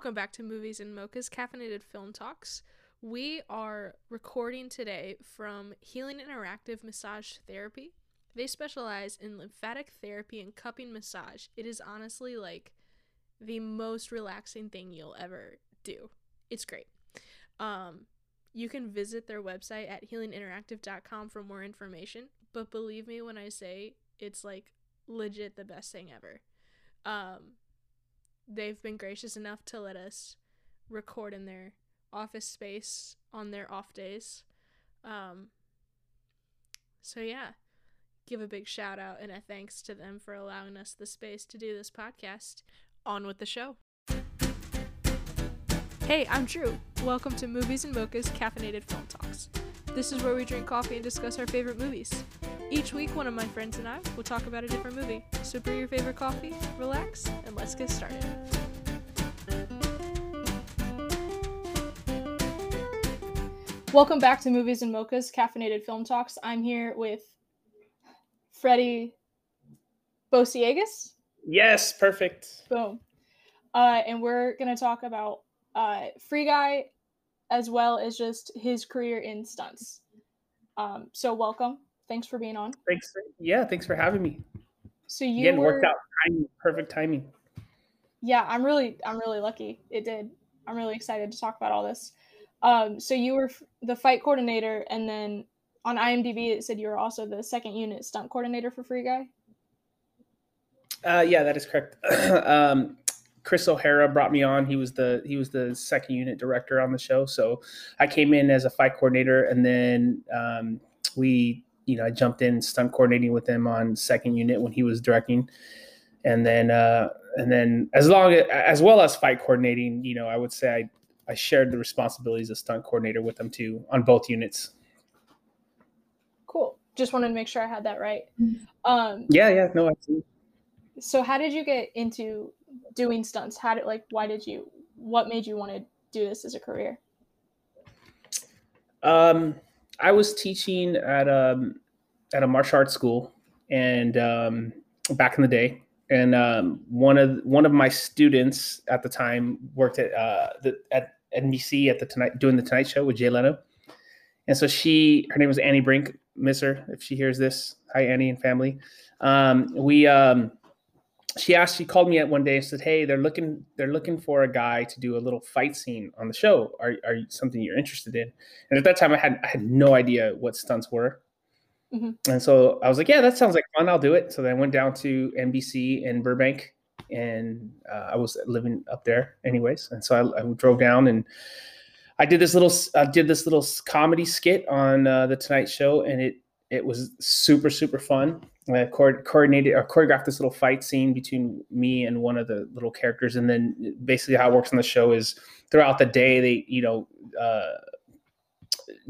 welcome back to Movies and Mocha's Caffeinated Film Talks. We are recording today from Healing Interactive Massage Therapy. They specialize in lymphatic therapy and cupping massage. It is honestly like the most relaxing thing you'll ever do. It's great. Um, you can visit their website at healinginteractive.com for more information, but believe me when I say it's like legit the best thing ever. Um, they've been gracious enough to let us record in their office space on their off days. Um, so, yeah, give a big shout out and a thanks to them for allowing us the space to do this podcast. On with the show. Hey, I'm Drew. Welcome to Movies and Mocha's Caffeinated Film Talks. This is where we drink coffee and discuss our favorite movies. Each week, one of my friends and I will talk about a different movie. So brew your favorite coffee, relax, and let's get started. Welcome back to Movies and Mocha's Caffeinated Film Talks. I'm here with Freddie Bouciegues. Yes, perfect. Boom. Uh, and we're going to talk about uh, Free Guy as well as just his career in stunts. Um, so, welcome. Thanks for being on. Thanks. For, yeah, thanks for having me. So you Again, were, worked out timing, perfect timing. Yeah, I'm really, I'm really lucky. It did. I'm really excited to talk about all this. Um, so you were f- the fight coordinator, and then on IMDb it said you were also the second unit stunt coordinator for Free Guy. Uh, yeah, that is correct. um, Chris O'Hara brought me on. He was the he was the second unit director on the show. So I came in as a fight coordinator, and then um, we, you know, I jumped in stunt coordinating with him on second unit when he was directing, and then uh, and then as long as, as well as fight coordinating, you know, I would say I I shared the responsibilities of stunt coordinator with them too on both units. Cool. Just wanted to make sure I had that right. Um, Yeah, yeah, no, absolutely. so how did you get into doing stunts? How did like why did you what made you want to do this as a career? Um, I was teaching at um at a martial arts school, and um, back in the day, and um, one of one of my students at the time worked at uh, the at NBC at the tonight doing the Tonight Show with Jay Leno, and so she her name was Annie Brink, miss her if she hears this. Hi Annie and family. Um, we um, she asked she called me at one day and said hey they're looking they're looking for a guy to do a little fight scene on the show. Are, are you something you're interested in? And at that time i had i had no idea what stunts were. Mhm. and so i was like yeah that sounds like fun. I'll do it. So then i went down to nbc in burbank and uh, i was living up there anyways. And so I, I drove down and i did this little i did this little comedy skit on uh, the tonight show and it it was super super fun Coordinated or choreographed this little fight scene between me and one of the little characters, and then basically how it works on the show is throughout the day they, you know, uh,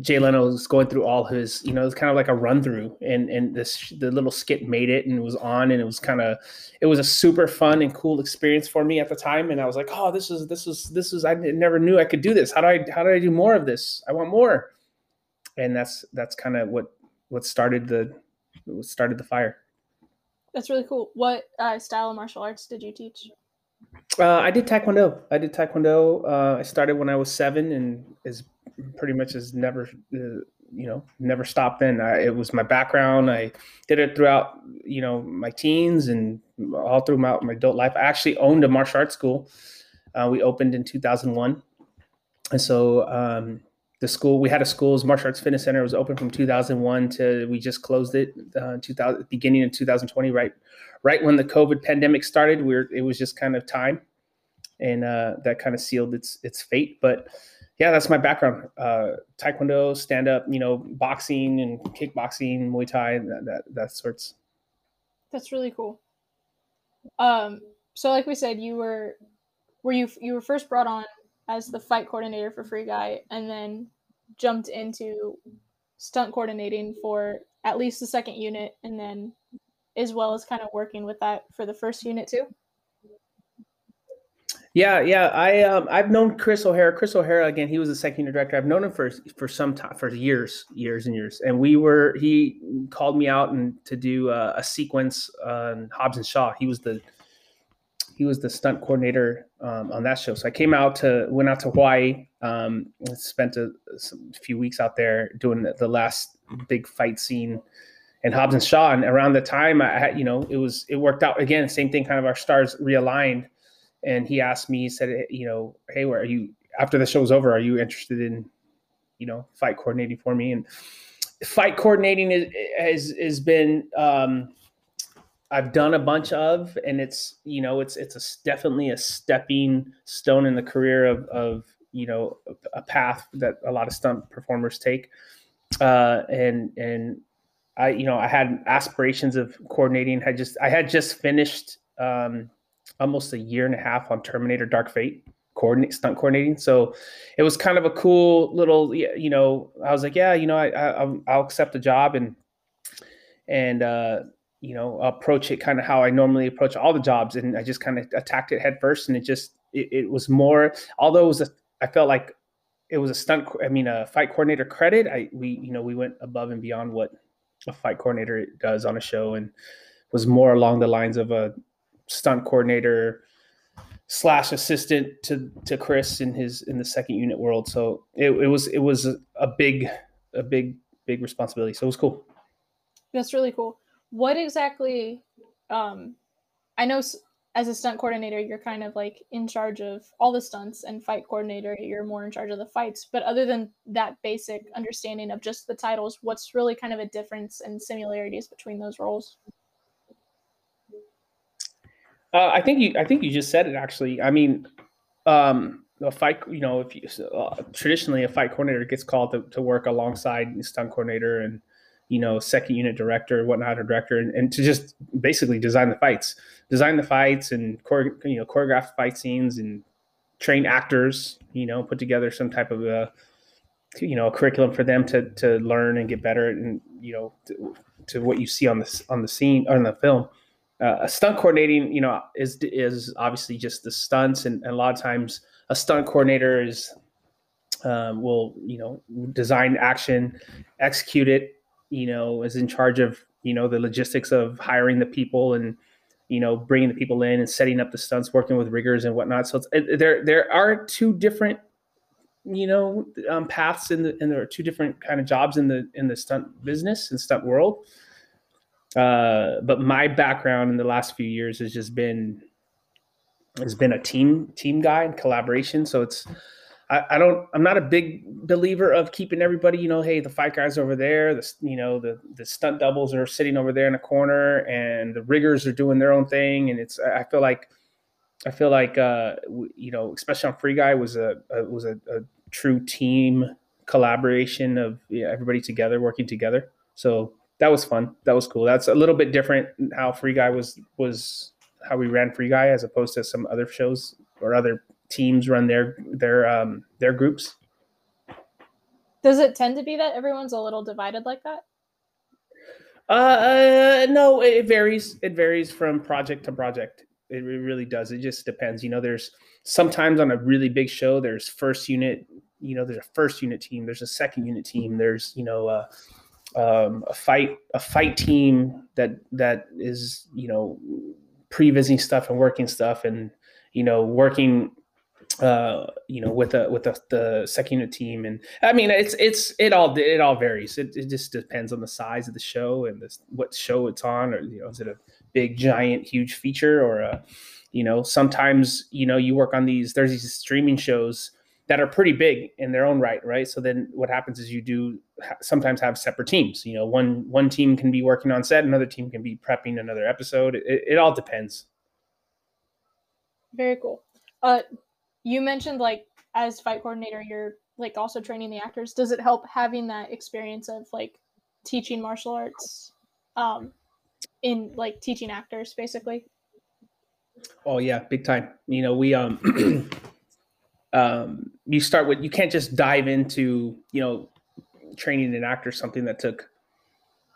Jay Leno was going through all his, you know, it's kind of like a run through, and and this the little skit made it and it was on, and it was kind of, it was a super fun and cool experience for me at the time, and I was like, oh, this is this is this is I never knew I could do this. How do I how do I do more of this? I want more, and that's that's kind of what what started the started the fire. That's really cool. What uh, style of martial arts did you teach? Uh, I did taekwondo. I did taekwondo. Uh, I started when I was seven, and is pretty much has never, uh, you know, never stopped. Then I, it was my background. I did it throughout, you know, my teens and all throughout my adult life. I actually owned a martial arts school. Uh, we opened in 2001, and so um, the school we had a school's martial arts fitness center. It was open from 2001 to we just closed it uh, 2000 beginning in 2020 right right when the covid pandemic started we are it was just kind of time. And uh, that kind of sealed its its fate. But yeah that's my background. Uh, taekwondo stand up you know boxing and kickboxing muay thai that that, that sorts. That's really cool. Um, so like we said, you were were you you were first brought on as the fight coordinator for Free Guy, and then jumped into stunt coordinating for at least the second unit, and then as well as kind of working with that for the first unit too. Yeah, yeah. I um, I've known Chris O'Hara. Chris O'Hara again. He was the second unit director. I've known him for for some time, for years, years and years. And we were he called me out and to do uh, a sequence on Hobbs and Shaw. He was the he was the stunt coordinator um, on that show. So I came out to went out to Hawaii, um, spent a, a, few weeks out there doing the, the, last big fight scene in Hobbs and Shaw. And around the time I had, you know, it was it worked out again. Same thing, kind of our stars realigned. And he asked me, he said, you know, hey, where are you? After the show was over, are you interested in, you know, fight coordinating for me? And fight coordinating is, has has been um, I've done a bunch of, and it's you know it's it's a definitely a stepping stone in the career of of you know a path that a lot of stunt performers take, uh, and and I you know I had aspirations of coordinating. I just I had just finished um, almost a year and a half on Terminator Dark Fate coordinate stunt coordinating. So it was kind of a cool little you know I was like yeah you know I, I I'll accept the job and and uh, you know, approach it kind of how I normally approach all the jobs. And I just kind of attacked it head first. And it just, it, it, was more, although it was a, I felt like it was a stunt, I mean, a fight coordinator credit. I, we, you know, we went above and beyond what a fight coordinator does on a show and was more along the lines of a stunt coordinator slash assistant to, to Chris in his, in the second unit world. So it, it was, it was a, a big, a big, big responsibility. So it was cool. That's really cool what exactly um i know as a stunt coordinator you're kind of like in charge of all the stunts and fight coordinator you're more in charge of the fights. But other than that basic understanding of just the titles what's really kind of a difference and similarities between those roles? Uh, i think you i think you just said it actually. I mean um a fight you know if you uh, traditionally a fight coordinator gets called to, to work alongside stunt coordinator and you know, second unit director, whatnot, or director, and, and to just basically design the fights, design the fights, and chore, you know, choreograph fight scenes, and train actors. You know, put together some type of a, you know, a curriculum for them to to learn and get better, and you know, to, to what you see on the on the scene on the film. Uh, stunt coordinating, you know, is is obviously just the stunts, and, and a lot of times a stunt coordinator is um, will you know design action, execute it, you know, is in charge of, you know, the logistics of hiring the people and, you know, bringing the people in and setting up the stunts, working with riggers and whatnot. So there, there are two different, you know, um, paths in the, and there are two different kind of jobs in the, in the stunt business and stunt world. Uh, but my background in the last few years has just been, has been a team, team guy and collaboration. So it's, I, I, don't I'm not a big believer of keeping everybody, you know, hey, the fight guys over there, the you know, the the stunt doubles are sitting over there in a corner and the riggers are doing their own thing. And it's I feel like I feel like uh you know, especially on Free Guy was a, a was a, a, true team collaboration of yeah, everybody together working together. So that was fun. That was cool. That's a little bit different how Free Guy was was how we ran Free Guy as opposed to some other shows or other teams run their their um, their groups. Does it tend to be that everyone's a little divided like that? Uh, uh, no, it varies. It varies from project to project. It really does. It just depends. You know, there's sometimes on a really big show, there's first unit. You know, there's a first unit team. There's a second unit team. There's you know uh, um, a fight a fight team that that is you know pre-visiting stuff and working stuff and you know working uh, you know, with the with the, the second team, and I mean, it's it's it all it all varies. It, it just depends on the size of the show and this what show it's on, or you know, is it a big, giant, huge feature, or a, you know, sometimes you know you work on these. There's these streaming shows that are pretty big in their own right, right? So then what happens is you do sometimes have separate teams. You know, one one team can be working on set, another team can be prepping another episode. It, it all depends. Very cool. Uh, you mentioned like as fight coordinator you're like also training the actors. Does it help having that experience of like teaching martial arts um in like teaching actors basically? Oh yeah big time. You know we um um you start with you can't just dive into you know training an actor something that took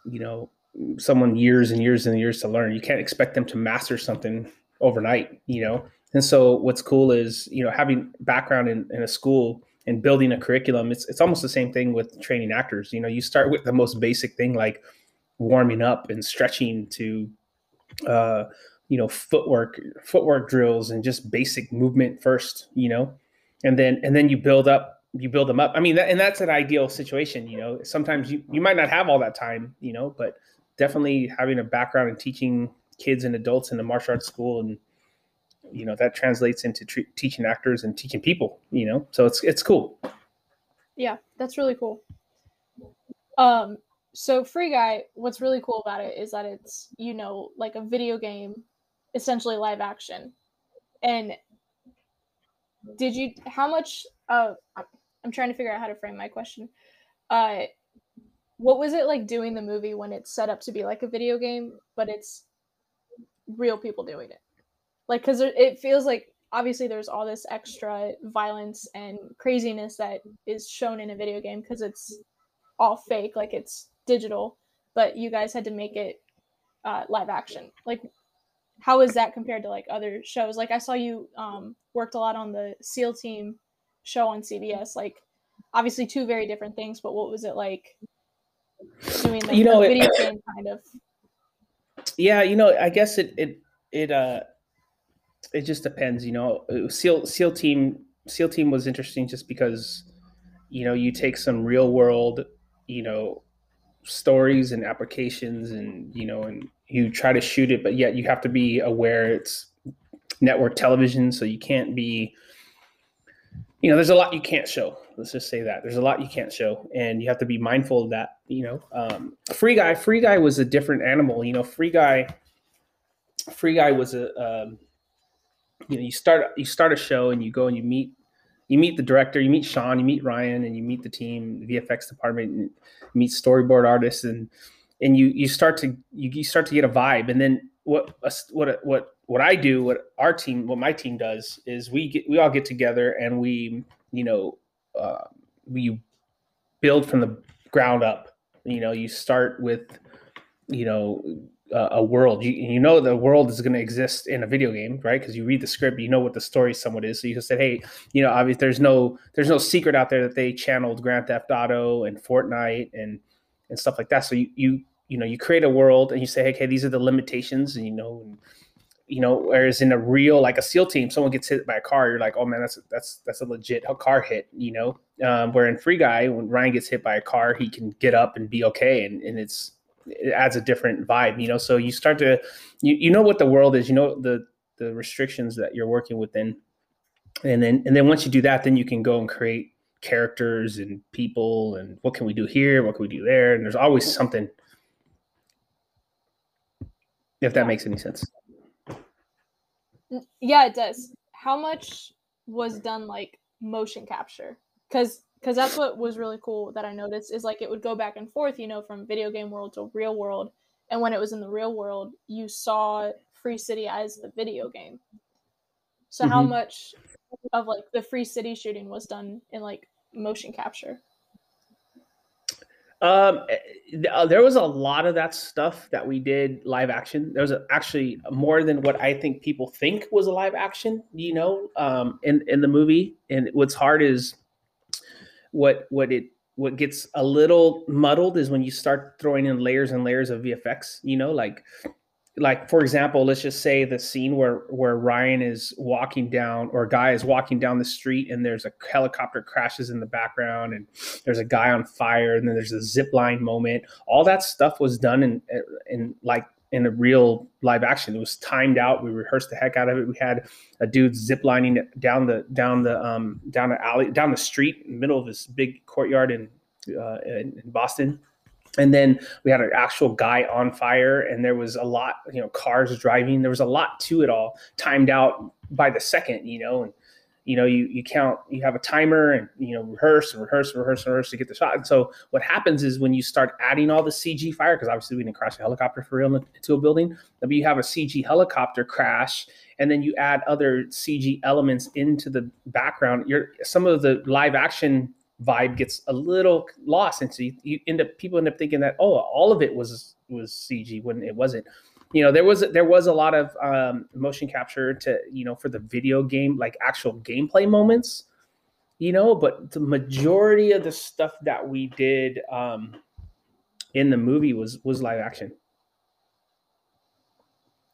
you know someone years and years and years to learn. You can't expect them to master something overnight you know and so what's cool is, you know, having background in, in a school and building a curriculum, it's it's almost the same thing with training actors. You know, you start with the most basic thing like warming up and stretching to uh, you know footwork footwork drills and just basic movement first you know and then and then you build up you build them up i mean that, and that's an ideal situation you know sometimes you you might not have all that time you know but definitely having a background in teaching kids and adults in the martial arts school and you know that translates into tre- teaching actors and teaching people you know? So it's it's cool. Yeah that's really cool. Um so free guy what's really cool about it is that it's you know like a video game essentially live action. And did you how much uh i'm trying to figure out how to frame my question. Uh what was it like doing the movie when it's set up to be like a video game but it's real people doing it like because it feels like obviously there's all this extra violence and craziness that is shown in a video game because it's all fake like it's digital but you guys had to make it uh, live action. Like how is that compared to like other shows? Like i saw you um, worked a lot on the seal team show on cbs like obviously two very different things but what was it like doing the, you know, the video it, game kind of? Yeah you know i guess it it it uh it just depends you know seal seal team seal team was interesting just because you know you take some real world you know stories and applications and you know and you try to shoot it but yet you have to be aware it's network television so you can't be you know there's a lot you can't show. Let's just say that. There's a lot you can't show and you have to be mindful of that you know. Um, free guy free guy was a different animal you know. Free guy free guy was a um, you know you start you start a show and you go and you meet you meet the director, you meet Sean, you meet Ryan, and you meet the team, the VFX department, and meet storyboard artists, and and you you start to you, you start to get a vibe. And then what what what what I do, what our team, what my team does, is we get we all get together and we you know uh, we build from the ground up. You know, you start with you know a world. You, you know the world is going to exist in a video game, right? Because you read the script, you know what the story somewhat is. So you just said, hey, you know, obviously there's no there's no secret out there that they channeled Grand Theft Auto and Fortnite and and stuff like that. So you you you know you create a world and you say, hey, okay, these are the limitations, and you know. And, you know, whereas in a real like a SEAL team, someone gets hit by a car, you're like, oh man, that's that's that's a legit car hit, you know. Um, where in Free Guy, when Ryan gets hit by a car, he can get up and be okay, and, and it's it adds a different vibe, you know. So you start to you you know what the world is, you know the the restrictions that you're working within, and then and then once you do that, then you can go and create characters and people and what can we do here, what can we do there, and there's always something. If that makes any sense. Yeah, it does. How much was done like motion capture? Because because that's what was really cool that I noticed is like it would go back and forth, you know, from video game world to real world. And when it was in the real world, you saw Free City as the video game. So mm-hmm. how much of like the Free City shooting was done in like motion capture? Um, eh, uh, there was a lot of that stuff that we did live action. There was actually more than what I think people think was a live action. You know, um, in in the movie. And what's hard is what what it what gets a little muddled is when you start throwing in layers and layers of VFX. You know, like like for example, let's just say the scene where where Ryan is walking down or guy is walking down the street and there's a helicopter crashes in the background and there's a guy on fire and then there's a zip line moment. All that stuff was done in in like in a real live action. It was timed out. We rehearsed the heck out of it. We had a dude ziplining down the down the um, down the alley down the street the middle of this big courtyard in, uh, in, in Boston. And then we had an actual guy on fire, and there was a lot, you know, cars driving. There was a lot to it all, timed out by the second, you know, and you know, you you count, you have a timer and you know, rehearse and rehearse and rehearse and rehearse to get the shot. And so what happens is when you start adding all the CG fire, because obviously we didn't crash a helicopter for real into a building, but you have a CG helicopter crash, and then you add other CG elements into the background. You're some of the live action vibe gets a little lost, and so you, you end up people end up thinking that oh, all of it was was CG when it wasn't you know there was there was a lot of um, motion capture to you know for the video game like actual gameplay moments you know but the majority of the stuff that we did um, in the movie was was live action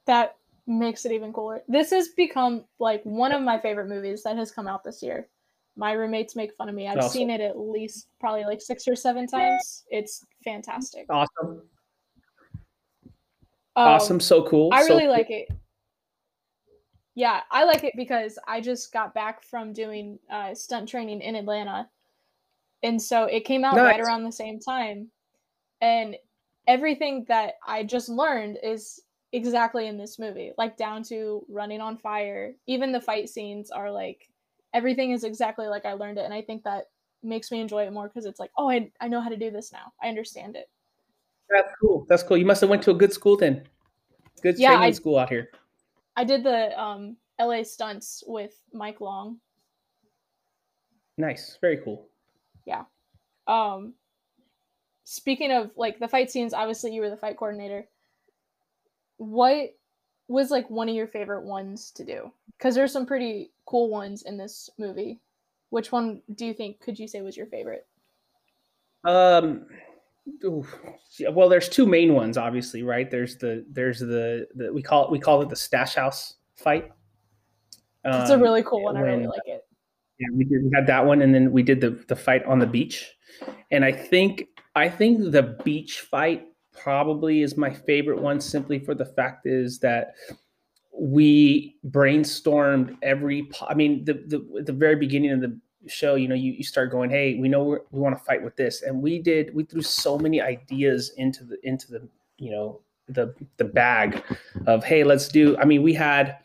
that makes it even cooler. This has become like one of my favorite movies that has come out this year. My roommates make fun of me. I've Awesome. seen it at least probably like six or seven times. It's fantastic. Awesome. Um, awesome. So cool. I so really cool. like it. Yeah, I like it because I just got back from doing uh, stunt training in Atlanta, and so it came out right around the same time, and everything that I just learned is exactly in this movie, like down to running on fire. Even the fight scenes are like everything is exactly like I learned it, and I think that makes me enjoy it more because it's like, oh, I I know how to do this now. I understand it. That's cool. That's cool. You must have went to a good school then. Good Yeah, training I- school out here. I did the um, LA stunts with Mike Long. Nice. Very cool. Yeah. Um, speaking of like the fight scenes, obviously you were the fight coordinator. What was like one of your favorite ones to do? Because there's some pretty cool ones in this movie. Which one do you think could you say was your favorite? Um, well, there's two main ones, obviously, right? There's the there's the, the we call it we call it the stash house fight. It's a Um, really cool one. I really like it. Yeah, we did. We had that one, and then we did the the fight on the beach. And I think I think the beach fight probably is my favorite one, simply for the fact is that we brainstormed every. po- I mean, the the the very beginning of the show, you know, you, you start going, hey, we know we want to fight with this, and we did. We threw so many ideas into the into the you know the the bag of hey, let's do. I mean, we had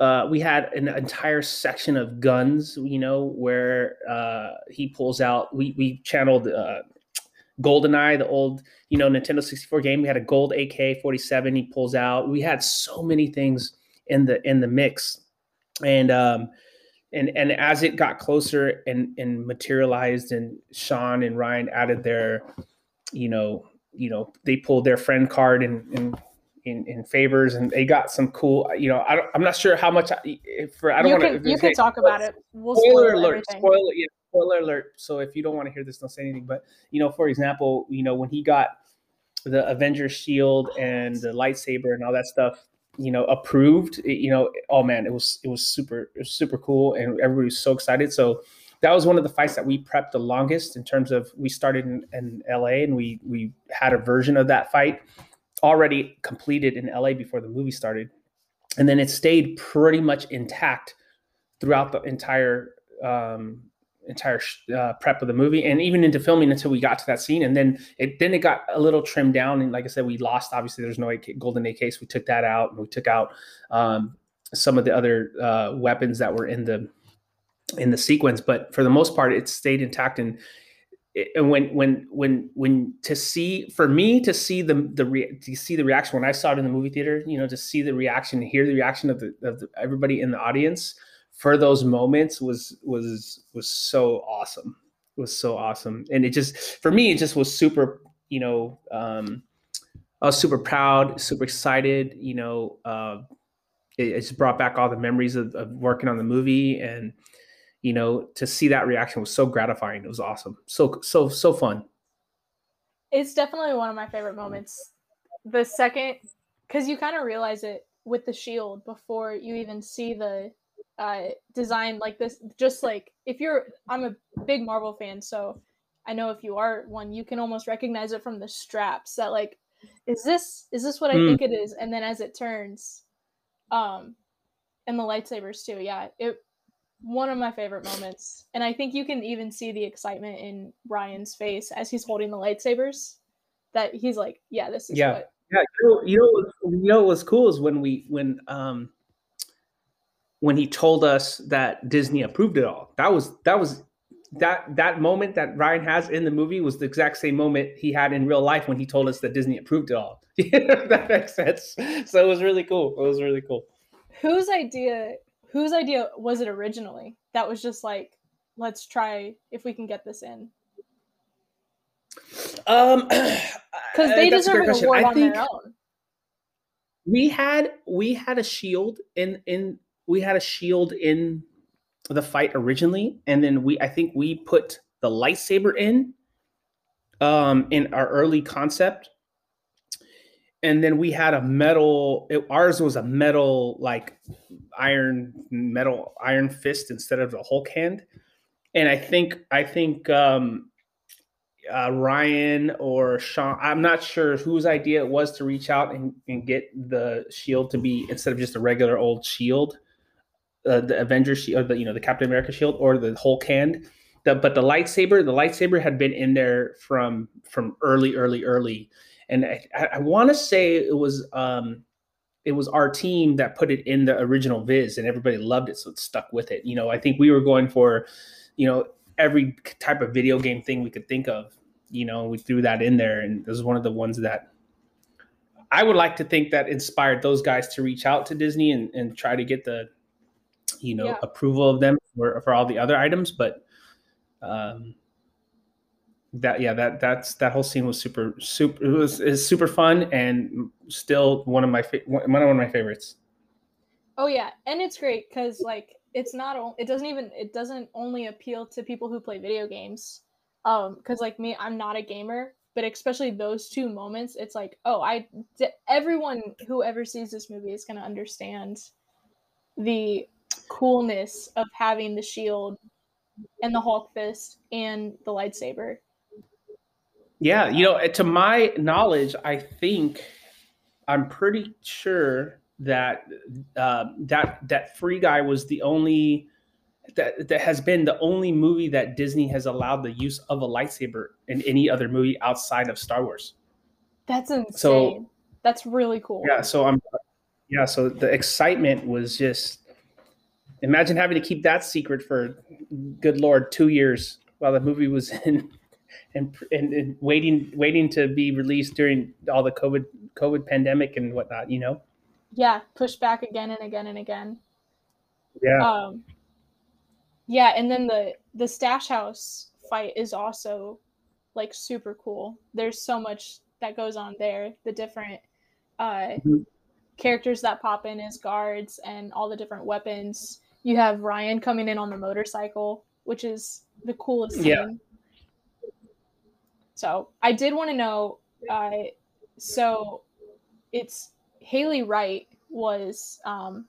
uh, we had an entire section of guns, you know, where uh, he pulls out. We we channeled uh, GoldenEye, the old you know Nintendo 64 game. We had a gold AK-47. He pulls out. We had so many things in the in the mix, and um, and and as it got closer and and materialized, and Sean and Ryan added their, you know, you know, they pulled their friend card and and in, in favors and they got some cool you know I don't, i'm not sure how much I, for i don't want to you can talk about it. We'll spoiler spoil alert everything. spoiler yeah, spoiler alert so if you don't want to hear this don't say anything but you know for example you know when he got the avengers shield and the lightsaber and all that stuff you know approved it- you know oh man it was it was super it was super cool and everybody was so excited. So that was one of the fights that we prepped the longest in terms of we started in, in la and we we had a version of that fight already completed in la before the movie started. And then it stayed pretty much intact throughout the entire um, entire uh, prep of the movie and even into filming until we got to that scene. And then it then it got a little trimmed down. And like i said we lost obviously there's no AK, golden ak so we took that out and we took out um, some of the other uh, weapons that were in the in the sequence. But for the most part it stayed intact. And and when when when when to see for me to see the the re, to see the reaction when I saw it in the movie theater, you know, to see the reaction, hear the reaction of the of the, everybody in the audience for those moments was was was so awesome. It was so awesome, and it just for me it just was super. You know, um, I was super proud, super excited. You know, uh, it, it just brought back all the memories of, of working on the movie and you know to see that reaction was so gratifying it was awesome so so so fun It's definitely one of my favorite moments. The second, because you kind of realize it with the shield before you even see the uh, design like this. Just like if you're, I'm a big Marvel fan, so I know if you are one, you can almost recognize it from the straps. That like, is this is this what I Mm. think it is? And then as it turns, um, and the lightsabers too. Yeah, it one of my favorite moments, and I think you can even see the excitement in Ryan's face as he's holding the lightsabers. That he's like, "Yeah, this is Yeah. what." yeah you know, you know you know what was cool is when we when um when he told us that disney approved it all that was that was that that moment that ryan has in the movie was the exact same moment he had in real life when he told us that disney approved it all that makes sense so it was really cool it was really cool Whose idea? Whose idea was it originally? That was just like, let's try if we can get this in um because uh, they that's a deserve an award I on think- their own. we had we had a shield in in we had a shield in the fight originally and then we i think we put the lightsaber in um in our early concept and then we had a metal. It, ours was a metal like iron metal iron fist instead of the Hulk hand. And I think I think um, uh, Ryan or Sean, I'm not sure whose idea it was to reach out and, and get the shield to be instead of just a regular old shield, uh, the Avengers shield, or the you know the Captain America shield, or the Hulk hand. The, but the lightsaber, the lightsaber had been in there from from early, early, early, and I, I want to say it was um, it was our team that put it in the original Viz, and everybody loved it, so it stuck with it. You know, I think we were going for, you know, every type of video game thing we could think of. You know, we threw that in there, and this is one of the ones that I would like to think that inspired those guys to reach out to Disney and, and try to get the, you know, yeah. approval of them for, for all the other items. But um, that yeah, that that's that whole scene was super super. It was is super fun and still one of my fa- one of my favorites. Oh yeah, and it's great because like it's not it doesn't even it doesn't only appeal to people who play video games um because like me i'm not a gamer but especially those two moments it's like oh i everyone who ever sees this movie is going to understand the coolness of having the shield and the hulk fist and the lightsaber yeah you know to my knowledge i think i'm pretty sure that uh, that that Free Guy was the only that that has been the only movie that Disney has allowed the use of a lightsaber in any other movie outside of Star Wars. That's insane. So, That's really cool. Yeah. So I'm. Yeah. So the excitement was just. Imagine having to keep that secret for, good lord, two years while the movie was in, and, and, and waiting waiting to be released during all the COVID COVID pandemic and whatnot. You know yeah, push back again and again and again. Yeah. Um, yeah, and then the the stash house fight is also like super cool. There's so much that goes on there. The different uh, mm-hmm. characters that pop in as guards and all the different weapons. You have Ryan coming in on the motorcycle, which is the coolest scene. Yeah. So I did want to know. Uh, so it's Haley Wright was um,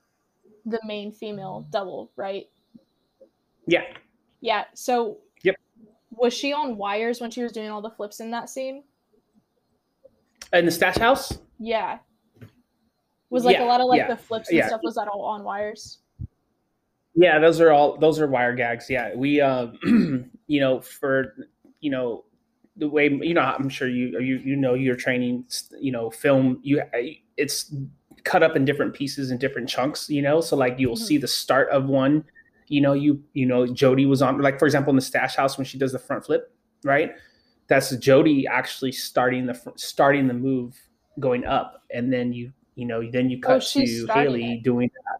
the main female double, right? Yeah. Yeah. So. Yep. Was she on wires when she was doing all the flips in that scene? In the stash house. Yeah. Was like yeah, a lot of like yeah, the flips and yeah. stuff. Was that all on wires? Yeah, those are all those are wire gags. Yeah, we uh, you know for you know the way you know i'm sure you you you know you're training you know film you it's cut up in different pieces and different chunks you know so like you'll mm-hmm. see the start of one you know you you know Jodie was on like for example in the stash house when she does the front flip right that's Jodie actually starting the starting the move going up and then you you know then you cut oh, to haley it. doing that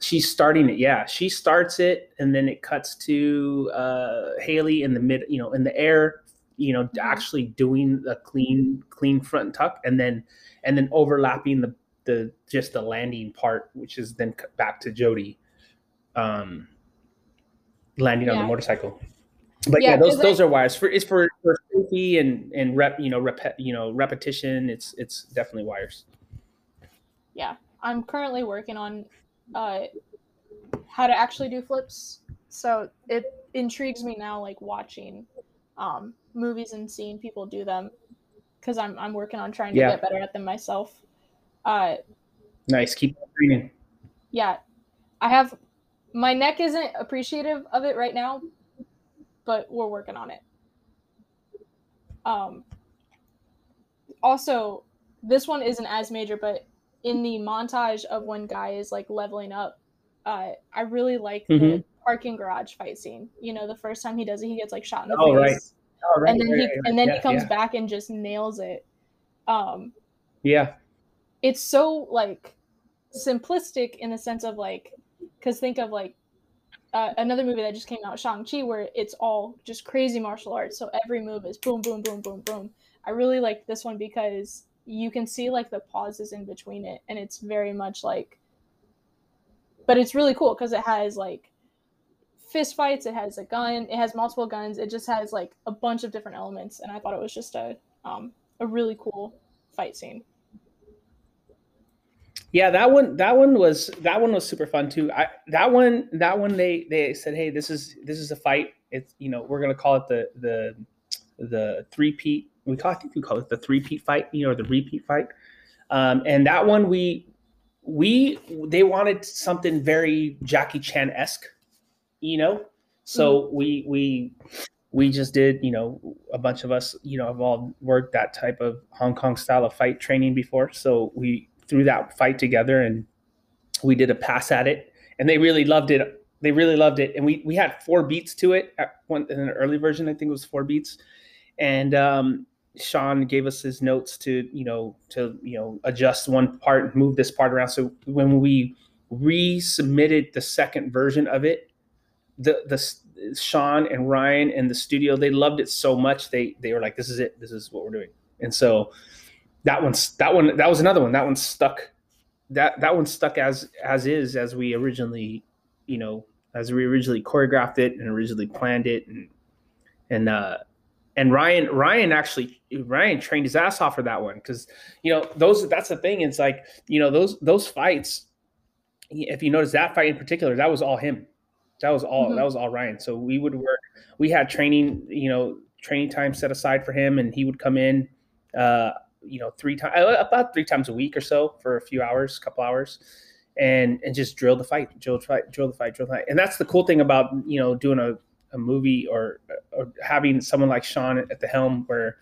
she's starting it yeah she starts it and then it cuts to uh haley in the mid you know in the air you know mm-hmm. actually doing a clean clean front tuck and then and then overlapping the the just the landing part which is then back to Jodie um landing yeah. on the motorcycle but yeah, yeah those those are wires for it's for, for safety and and rep you know rep you know repetition it's it's definitely wires yeah i'm currently working on uh how to actually do flips so it intrigues me now like watching um movies and seeing people do them because I'm I'm working on trying to yeah. get better at them myself. Uh, nice, keep training. Yeah, I have my neck isn't appreciative of it right now, but we're working on it. Um. Also, this one isn't as major, but in the montage of when Guy is like leveling up, uh, I really like mm-hmm. the parking garage fight scene. You know, the first time he does it, he gets like shot in the oh, face. Right Oh, right, and then right, he right, and then yeah, he comes yeah. back and just nails it. Um, yeah, it's so like simplistic in the sense of like, because think of like uh, another movie that just came out, Shang Chi, where it's all just crazy martial arts. So every move is boom, boom, boom, boom, boom. I really like this one because you can see like the pauses in between it, and it's very much like, but it's really cool because it has like fist fights. It has a gun. It has multiple guns. It just has like a bunch of different elements, and I thought it was just a um, a really cool fight scene. Yeah, that one that one was that one was super fun too. I that one that one they they said, "Hey, this is this is a fight. It's you know, we're to call it the the the three-peat. We call I think we call it the three-peat fight, you know, the repeat fight." Um, and that one we we they wanted something very Jackie Chan esque, you know. So mm-hmm. we we we just did, you know, a bunch of us, you know, have all worked that type of Hong Kong style of fight training before. So we threw that fight together and we did a pass at it, and they really loved it. They really loved it, and we we had four beats to it. At one in an early version, I think it was four beats, and um, Sean gave us his notes to you know to you know adjust one part, move this part around. So when we resubmitted the second version of it, the the Sean and Ryan and the studio they loved it so much they they were like this is it. This is what we're doing. And so that one's that one that was another one. That one stuck that that one stuck as as is as we originally you know as we originally choreographed it and originally planned it. And and uh and Ryan Ryan actually Ryan trained his ass off for that one because you know those that's the thing it's like you know those those fights if you notice that fight in particular that was all him. That was all mm-hmm. that was all Ryan. So we would work we had training you know training time set aside for him and he would come in uh you know three times uh, about three times a week or so for a few hours couple hours and and just drill the fight drill fight drill the fight drill the fight. And that's the cool thing about you know doing a, a movie or, or having someone like sean at the helm where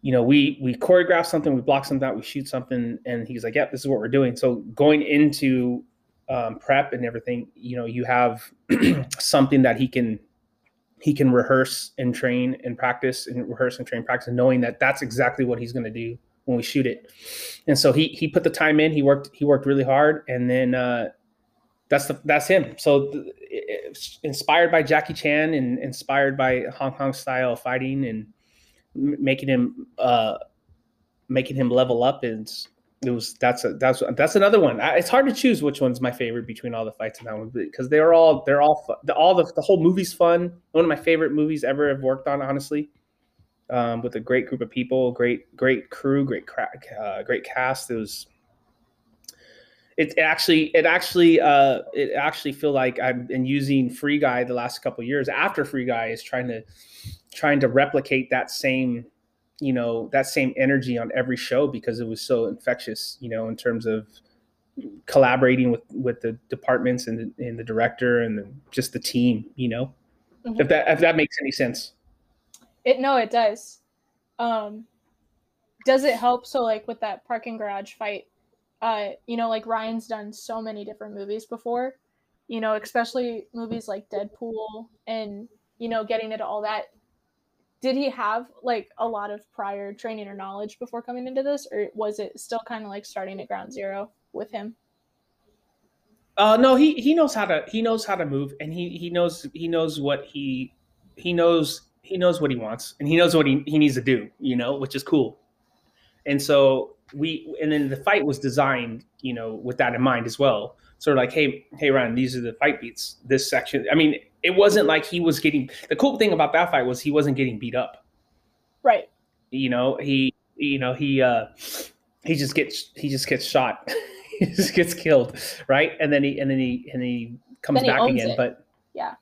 you know we we choreograph something we block something out we shoot something and he's like yep this is what we're doing. So going into um, prep and everything you know you have something that he can he can rehearse and train and practice and rehearse and train practice knowing that that's exactly what he's going to do when we shoot it. And so he he put the time in he worked he worked really hard and then uh that's the that's him. So inspired by jackie chan and inspired by hong kong style fighting and making him uh making him level up is it was that's a that's that's another one. It's hard to choose which one's my favorite between all the fights in that one because they're all they're all fun. The, all the the whole movie's fun. One of my favorite movies ever I've worked on, honestly. Um, with a great group of people, great great crew, great crack, uh, great cast. It was. It, actually it actually uh, it actually feel like I've been using Free Guy the last couple years after Free Guy is trying to trying to replicate that same you know that same energy on every show because it was so infectious you know in terms of collaborating with with the departments and the, and the director and the, just the team you know? Mm-hmm. if that if that makes any sense. It no it does. Um does it help? So like with that parking garage fight uh you know like ryan's done so many different movies before you know especially movies like deadpool and you know getting into all that. Did he have like a lot of prior training or knowledge before coming into this or was it still kind of like starting at ground zero with him? Uh no he he knows how to he knows how to move and he he knows he knows what he he knows he knows what he wants and he knows what he, he needs to do you know which is cool. And so we and then the fight was designed you know with that in mind as well sort of like hey hey ryan these are the fight beats this section i mean it wasn't like he was getting the cool thing about that fight was he wasn't getting beat up. Right. You know, he you know, he uh he just gets he just gets shot. he just gets killed, right? And then he and then he and he comes back again, it. but yeah.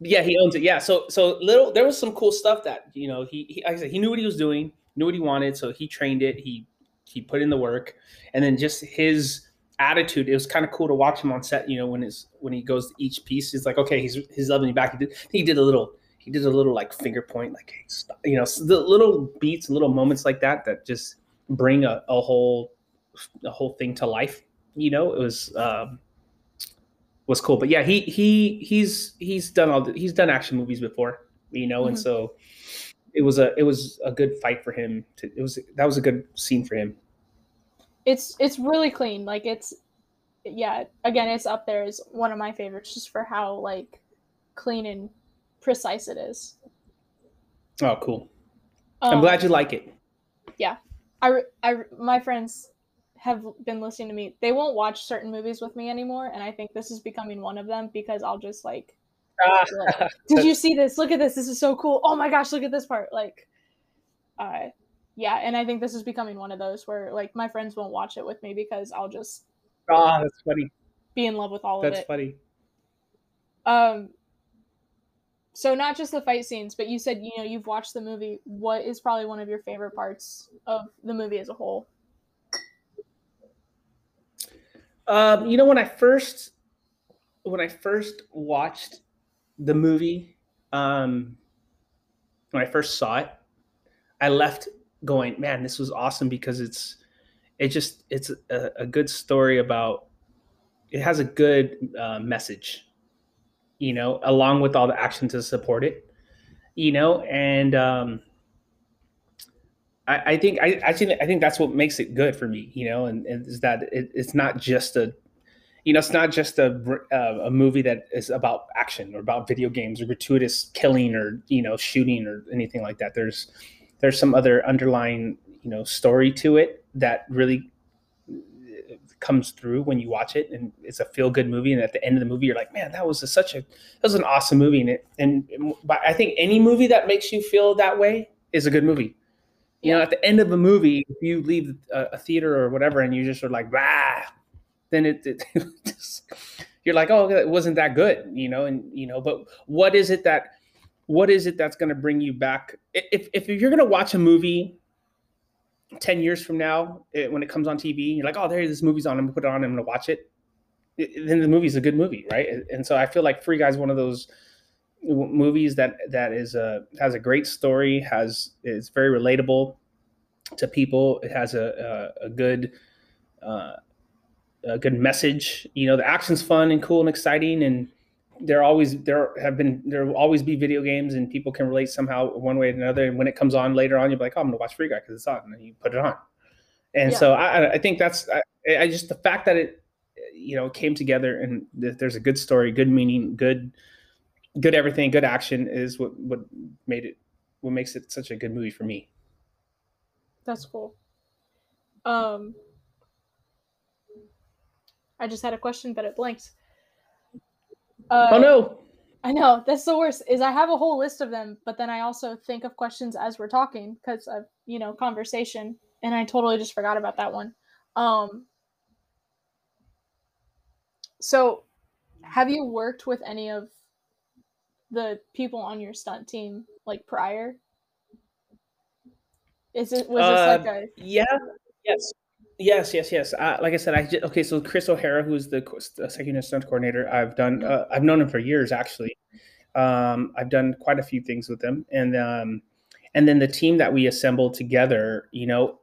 yeah, he owns it. Yeah. So so little there was some cool stuff that, you know, he, he like I said he knew what he was doing, knew what he wanted, so he trained it, he he put in the work, and then just his attitude. It was kind of cool to watch him on set. You know, when his when he goes to each piece, he's like, okay, he's he's loving me back. He did he did a little he did a little like finger point, like you know, the little beats, little moments like that that just bring a, a whole a whole thing to life. You know, it was um, was cool. But yeah, he he he's he's done all the, he's done action movies before. You know, mm-hmm. and so it was a it was a good fight for him. To, it was that was a good scene for him it's it's really clean. Like it's yeah, again, it's up there as one of my favorites just for how like clean and precise it is. Oh, cool. Um, I'm glad you like it. Yeah. I, I my friends have been listening to me. They won't watch certain movies with me anymore, and I think this is becoming one of them because I'll just like, like Did you see this? Look at this. This is so cool. Oh my gosh, look at this part. Like, uh, yeah, and I think this is becoming one of those where like my friends won't watch it with me because I'll just Oh, that's funny. be in love with all That's of it. That's funny. Um so not just the fight scenes, but you said you know you've watched the movie. What is probably one of your favorite parts of the movie as a whole? Um, you know, when I first when I first watched the movie, um, when I first saw it, I left going, man, this was awesome because it's it just it's a, a good story about it has a good uh, message, you know, along with all the action to support it, you know, and um, I, I think I actually I think that's what makes it good for me, you know, and, and is that it, it's not just a you know, it's not just a uh, a movie that is about action or about video games or gratuitous killing or you know shooting or anything like that. There's there's some other underlying you know story to it that really uh, comes through when you watch it, and it's a feel good movie. And at the end of the movie, you're like, man, that was a, such a that was an awesome movie. And it, and but I think any movie that makes you feel that way is a good movie. You know, at the end of a movie, if you leave a, a theater or whatever, and you just are like, bah then it, it just, you're like, oh, it wasn't that good, you know, and you know, but what is it that what is it that's going to bring you back? If if you're going to watch a movie ten years from now, it, when it comes on TV, you're like, oh, there, this movie's on. I'm gonna put it on. I'm gonna watch it. it then the movie's a good movie, right? And so I feel like Free Guy's one of those movies that that is a has a great story, has is very relatable to people. It has a a, a good. Uh, a good message. You know, the action's fun and cool and exciting, and there always there have been there will always be video games, and people can relate somehow one way or another. And when it comes on later on, you're like, oh, I'm gonna watch Free Guy because it's on, and then you put it on. And Yeah. so I, I think that's I, I just the fact that it you know came together and th- there's a good story, good meaning, good good everything, good action is what what made it what makes it such a good movie for me. That's cool. Um, I just had a question, but it blanked. Uh, oh no. I know that's the worst. Is I have a whole list of them, but then I also think of questions as we're talking because of you know conversation, and I totally just forgot about that one. Um, so, have you worked with any of the people on your stunt team like prior? Is it was Uh, this like a Yeah. Yes. Yes. Yes. Yes. Uh, like I said, I ju- okay. So Chris O'Hara, who's the, second unit stunt coordinator, I've done. Uh, I've known him for years, actually. Um, I've done quite a few things with him, and um, and then the team that we assembled together. You know,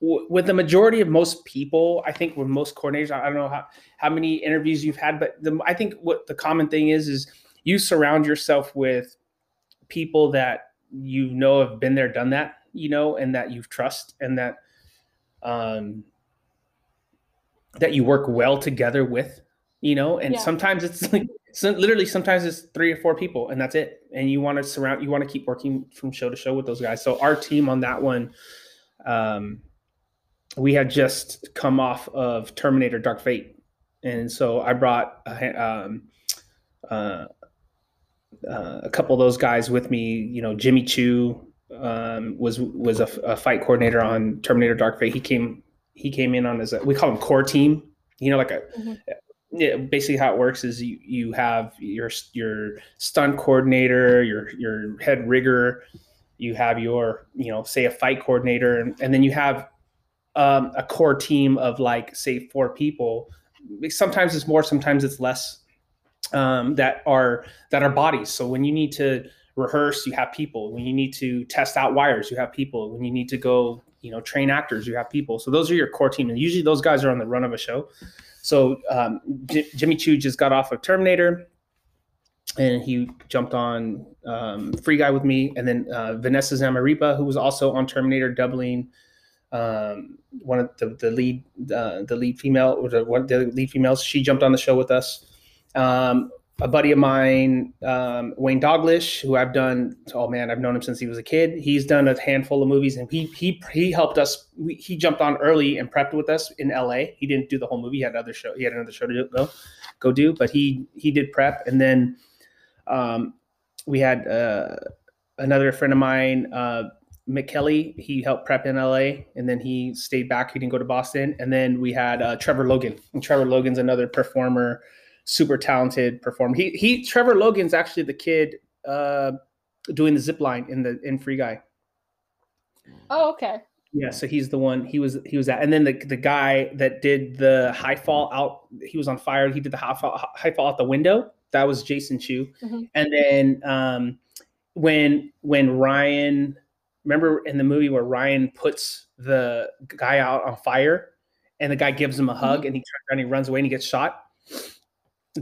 w- with the majority of most people, I think with most coordinators, I I don't know how how many interviews you've had, but the, I think what the common thing is is you surround yourself with people that you know have been there, done that, you know, and that you trust, and that um, that you work well together with, you know, and Yeah. sometimes it's like so literally sometimes it's three or four people and that's it. And you want to surround, you want to keep working from show to show with those guys. So our team on that one, um, we had just come off of Terminator Dark Fate. And so I brought a, um, uh, uh, a couple of those guys with me, you know, Jimmy Chu, um, was was a, a fight coordinator on Terminator Dark Fate. He came he came in on as a we call him core team. You know, like a Mhm. yeah, basically how it works is you you have your your stunt coordinator, your your head rigger, you have your you know say a fight coordinator, and, and then you have um, a core team of like say four people. Sometimes it's more, sometimes it's less. Um, that are that are bodies. So when you need to rehearse, you have people. When you need to test out wires, you have people. When you need to go, you know, train actors, you have people. So those are your core team, and usually those guys are on the run of a show. So um, J- Jimmy Chu just got off of Terminator, and he jumped on um, Free Guy with me, and then uh, Vanessa Zamaripa, who was also on Terminator, doubling um, one of the, the lead uh, the lead female or the one the lead females. She jumped on the show with us. Um, a buddy of mine, um, Wayne Dalglish, who I've done. Oh man, I've known him since he was a kid. He's done a handful of movies, and he he he helped us. We, he jumped on early and prepped with us in L.A. He didn't do the whole movie. He had other show. He had another show to go go do, but he he did prep, and then um, we had uh, another friend of mine, uh, McKelly. He helped prep in LA, and then he stayed back. He didn't go to Boston. And then we had uh, Trevor Logan. And Trevor Logan's another performer, super talented performer. He he. Trevor Logan's actually the kid uh, doing the zip line in the in Free Guy. Oh, okay. Yeah, so he's the one. He was he was at, and then the the guy that did the high fall out. He was on fire. He did the high fall, high fall out the window. That was Jason Chu. Mm-hmm. And then um, when when Ryan, remember in the movie where Ryan puts the guy out on fire, and the guy gives him a hug, Mm-hmm. and he turns around, and he runs away, and he gets shot.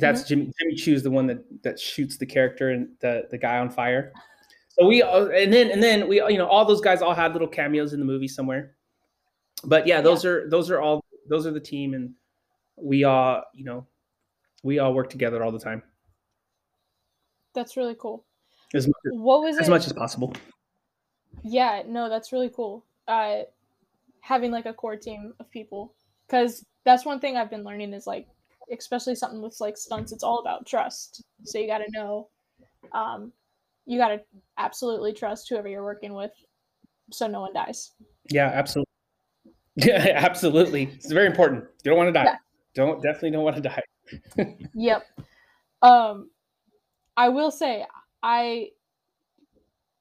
That's Jimmy Jimmy Chu's the one that that shoots the character and the the guy on fire. So we uh, and then and then we you know all those guys all had little cameos in the movie somewhere. But yeah, those are those are all those are the team and we all you know we all work together all the time That's really cool. as much What was as it? much as possible. Yeah, no, that's really cool. Uh, having like a core team of people, because that's one thing I've been learning is like, especially something with like stunts, it's all about trust. So you got to know, um, you got to absolutely trust whoever you're working with, so no one dies. Yeah, absolutely. Yeah, absolutely. It's very important. You don't want to die. Yeah. Don't definitely don't want to die. Yep. Um, I will say I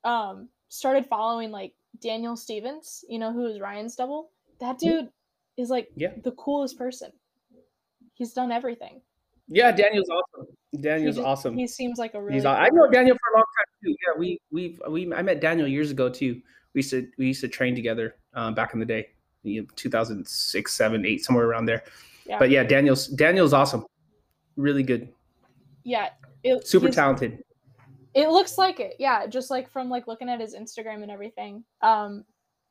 um started following like Daniel Stevens. You know who is Ryan's double? That dude is like Yeah. the coolest person. He's done everything. Yeah, Daniel's awesome. He Daniel's just- awesome. He seems like a really. He's. I know Daniel for a long time too. Yeah, we we've we I met Daniel years ago too. We used to we used to train together um, back in the day, you know, 2006, 7, 8, somewhere around there. Yeah. But yeah, Daniel's Daniel's awesome. Really good. yeah. It, Super talented. It looks like it. Yeah, just like from like looking at his Instagram and everything. Um,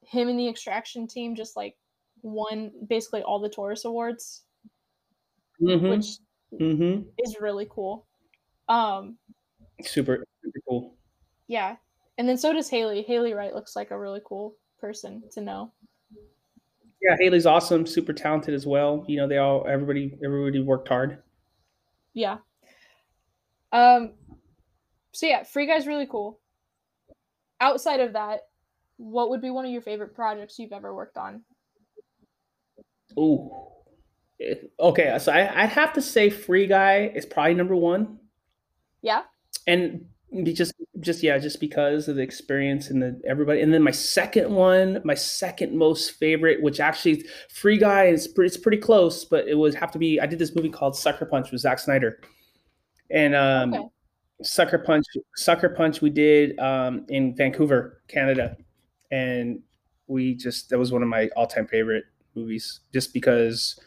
him and the Extraction team just like won basically all the Taurus awards, hmm which hmm is really cool. Um, Super super cool. yeah, and then so does Haley. Haley Wright looks like a really cool person to know. Yeah, Haley's awesome. Super talented as well. You know, they all everybody everybody worked hard. Yeah. Um. So yeah, Free Guy's really cool. Outside of that, what would be one of your favorite projects you've ever worked on? Ooh. Okay, so I, I'd have to say Free Guy is probably number one. Yeah. and just just yeah just because of the experience and the everybody and then my second one my second most favorite which actually free guy is pretty, it's pretty close but it would have to be i did this movie called sucker punch with Zack snyder and um Okay. sucker punch sucker punch we did um in vancouver canada and we just that was one of my all-time favorite movies just because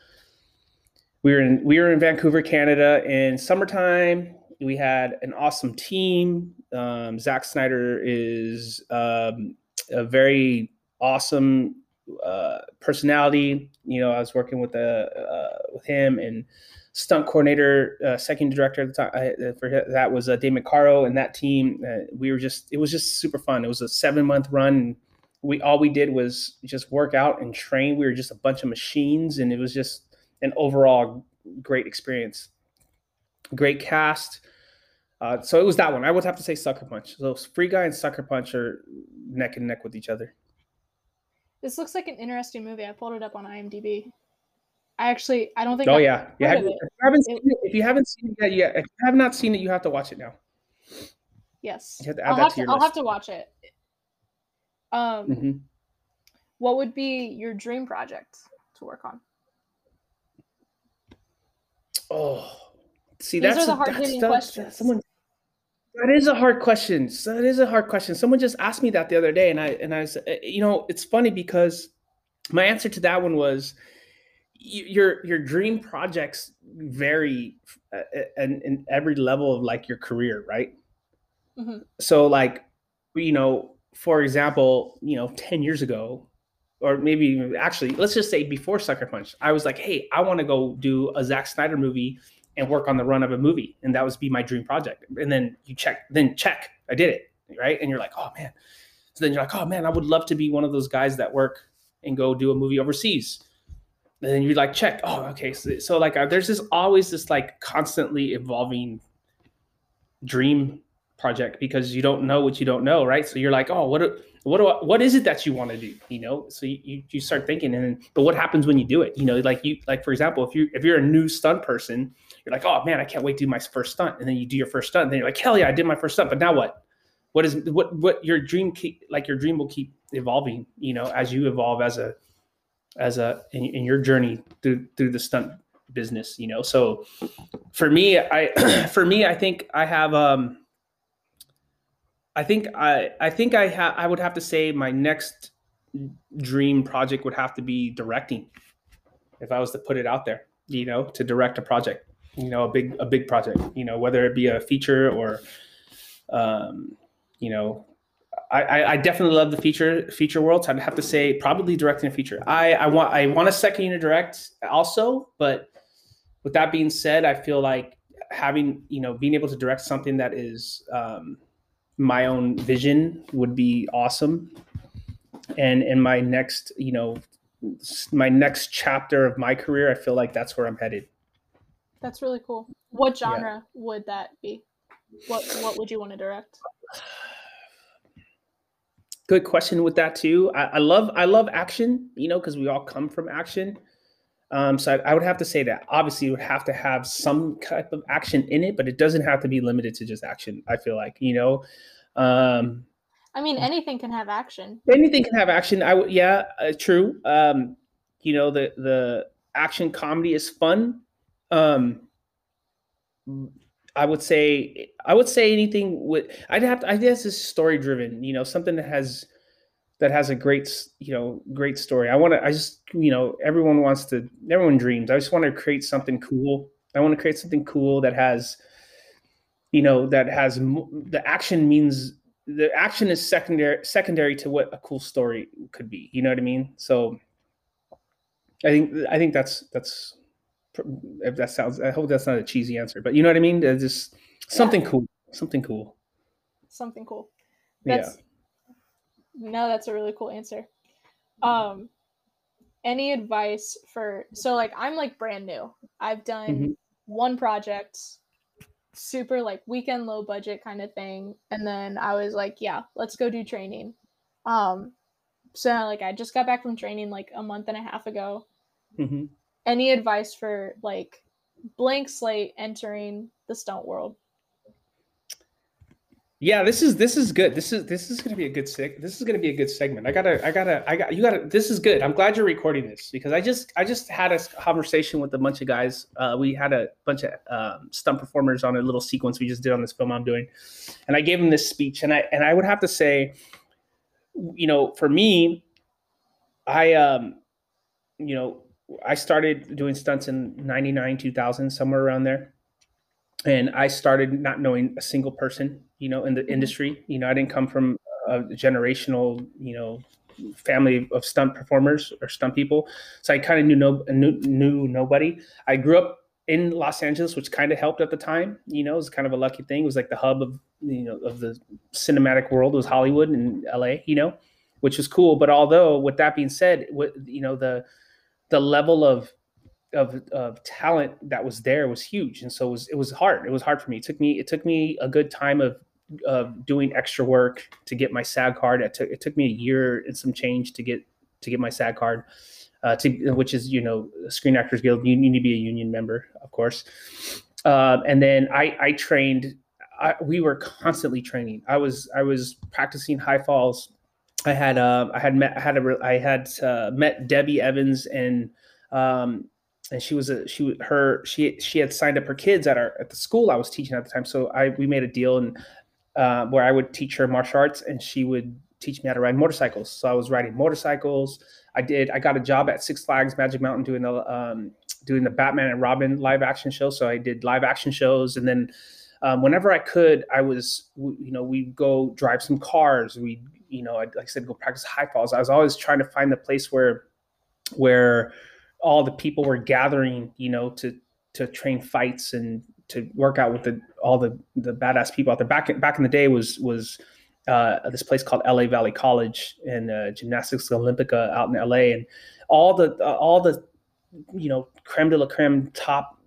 we were in we were in Vancouver, Canada in summertime. We had an awesome team. Um, Zack Snyder is um, a very awesome uh, personality. You know, I was working with the uh, with him and stunt coordinator, uh, second director at the time uh, for that was uh, Damon Caro and that team. Uh, we were just it was just super fun. It was a seven month run. We all we did was just work out and train. We were just a bunch of machines, and it was just an overall great experience. Great cast. Uh, so it was that one. I would have to say Sucker Punch. So Free Guy and Sucker Punch are neck and neck with each other. This looks like an interesting movie. I pulled it up on IMDb. I actually, I don't think. Oh I- yeah, yeah. heard Have of it. If you haven't seen it, if you haven't seen it yet, yeah, if you have not seen it, you have to watch it now. Yes. Have I'll have to I'll have to watch it. Um, Mhm. what would be your dream project to work on? Oh, see, These that's the hard-hitting that- questions. Someone, that is a hard question. So that is a hard question. Someone just asked me that the other day, and I and I said, eh, you know, it's funny because my answer to that one was your your dream projects vary uh, in, in every level of like your career, right? Mhm. So like, you know, for example, you know, 10 years ago, or maybe actually, let's just say before Sucker Punch, I was like, hey, I want to go do a Zack Snyder movie and work on the run of a movie. And that was be my dream project. And then you check, then check, I did it. Right. And you're like, oh man. So then you're like, oh man, I would love to be one of those guys that work and go do a movie overseas. And then you like check, oh, okay. So, so like, there's this always this like constantly evolving dream project because you don't know what you don't know, right? So you're like, oh, what what do I, what is it that you want to do? You know, so you, you start thinking, and but what happens when you do it? You know, like you like for example, if you if you're a new stunt person, you're like, oh man, I can't wait to do my first stunt, and then you do your first stunt, and then you're like, hell yeah, I did my first stunt, but now what? What is what what your dream keep like your dream will keep evolving, you know, as you evolve as a as a in, in your journey through through the stunt business, you know. So for me, I for me, I think I have um I think I I think I ha- I would have to say my next dream project would have to be directing. If I was to put it out there, you know, to direct a project, you know, a big a big project, you know, whether it be a feature or, um, you know, I, I definitely love the feature feature world. So I'd have to say probably directing a feature. I I want I want a second unit direct also, but with that being said, I feel like having you know being able to direct something that is um, my own vision would be awesome. And in my next, you know, my next chapter of my career, I feel like that's where I'm headed. That's really cool. What genre yeah. would that be? What what would you want to direct? Good question with that too. I, I love I love action, you know, because we all come from action. Um, so I, I, would have to say that obviously you would have to have some type of action in it, but it doesn't have to be limited to just action. I feel like you know. Um, I mean, anything can have action. Anything can have action. I would, yeah, uh, true. Um, you know, the the action comedy is fun. Um, I would say I would say anything with I'd have to I guess it's story driven, you know, something that has that has a great you know great story. I want to i just you know everyone wants to everyone dreams. I just want to create something cool. I want to create something cool that has you know that has the action means the action is secondary secondary to what a cool story could be. You know what i mean? So i think i think that's that's if that sounds i hope that's not a cheesy answer but you know what i mean? It's just something yeah. cool something cool. Something cool. That's yeah no, that's a really cool answer. Um, any advice for so like I'm like brand new. I've done mm-hmm. one project, super like weekend low budget kind of thing, and then I was like, yeah, let's go do training. Um, so like I just got back from training like a month and a half ago. Mm-hmm. Any advice for like blank slate entering the stunt world? Yeah, this is this is good. This is this is gonna be a good seg. This is gonna be a good segment. I gotta I gotta I got you gotta. This is good. I'm glad you're recording this because I just I just had a conversation with a bunch of guys. Uh, we had a bunch of um, stunt performers on a little sequence we just did on this film I'm doing, and I gave them this speech, and I and I would have to say, you know, for me, I um, you know, I started doing stunts in '99, 2000, somewhere around there and I started not knowing a single person, you know, in the mm-hmm. industry. You know, I didn't come from a generational, you know, family of stunt performers or stunt people, so I kind of knew no knew, knew nobody. I grew up in Los Angeles, which kind of helped at the time. You know, it was kind of a lucky thing. It was like the hub of you know of the cinematic world was Hollywood and LA. You know, which was cool. But although, with that being said, what you know the the level of of, of talent that was there was huge. And so it was it was hard. It was hard for me. It took me it took me a good time of of doing extra work to get my SAG card. It took it took me a year and some change to get to get my SAG card uh, to which is you know Screen Actors Guild. You need to be a union member of course. Uh, and then I I trained I, we were constantly training. I was I was practicing high falls. I had uh, I had met I had a I had uh, met Debbie Evans and um, and she was a she her she she had signed up her kids at our at the school I was teaching at the time. So I we made a deal and uh, where I would teach her martial arts and she would teach me how to ride motorcycles. So I was riding motorcycles. I did. I got a job at Six Flags Magic Mountain doing the um, doing the Batman and Robin live action show. So I did live action shows, and then um, whenever I could, I was you know we would go drive some cars. We you know I like I said go practice high falls. I was always trying to find the place where where all the people were gathering, you know, to to train fights and to work out with the all the the badass people out there. Back back in the day was was uh, this place called LA Valley College and uh, Gymnastics Olympica out in LA, and all the uh, all the you know creme de la creme top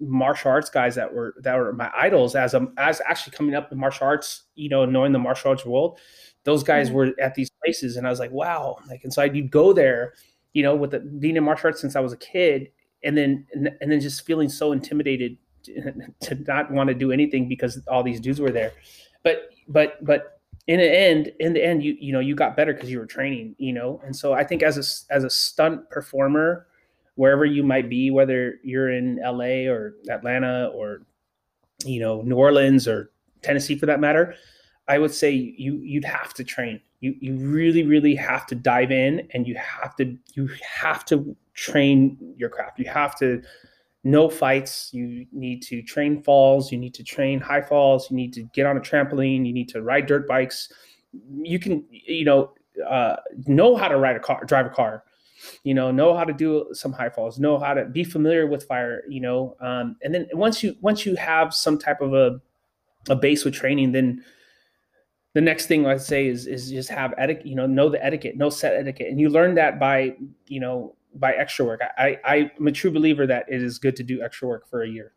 martial arts guys that were that were my idols as a as actually coming up in martial arts, you know, knowing the martial arts world. Those guys mm-hmm. were at these places, and I was like, wow. Like, and so I'd go there, you know, with the, being in martial arts since I was a kid, and then and, then just feeling so intimidated to, to not want to do anything because all these dudes were there. But but but in the end, in the end, you you know you got better because you were training, you know. And so I think as a as a stunt performer, wherever you might be, whether you're in LA or Atlanta or you know New Orleans or Tennessee for that matter, I would say you you'd have to train. You you really really have to dive in and you have to you have to train your craft. You have to know fights. You need to train falls. You need to train high falls. You need to get on a trampoline. You need to ride dirt bikes. You can, you know, uh, know how to ride a car, drive a car. You know, know how to do some high falls. Know how to be familiar with fire. You know, um, and then once you once you have some type of a a base with training, then the next thing I'd say is is just have etiquette. You know, know the etiquette, know set etiquette, and you learn that by you know by extra work. I, I I'm a true believer that it is good to do extra work for a year,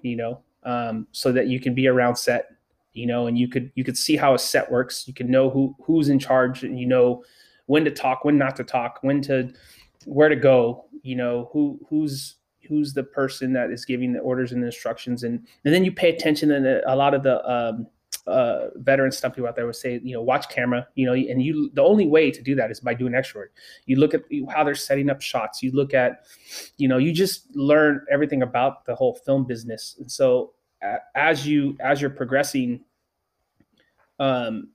you know, um, so that you can be around set, you know, and you could you could see how a set works. You can know who who's in charge, and you know when to talk, when not to talk, when to where to go, you know, who who's who's the person that is giving the orders and the instructions, and and then you pay attention. And a lot of the um, uh, veteran stuff people out there would say, you know, watch camera, you know, and you, the only way to do that is by doing extra work. You look at how they're setting up shots. You look at, you know, you just learn everything about the whole film business. And so uh, as you, as you're progressing, um,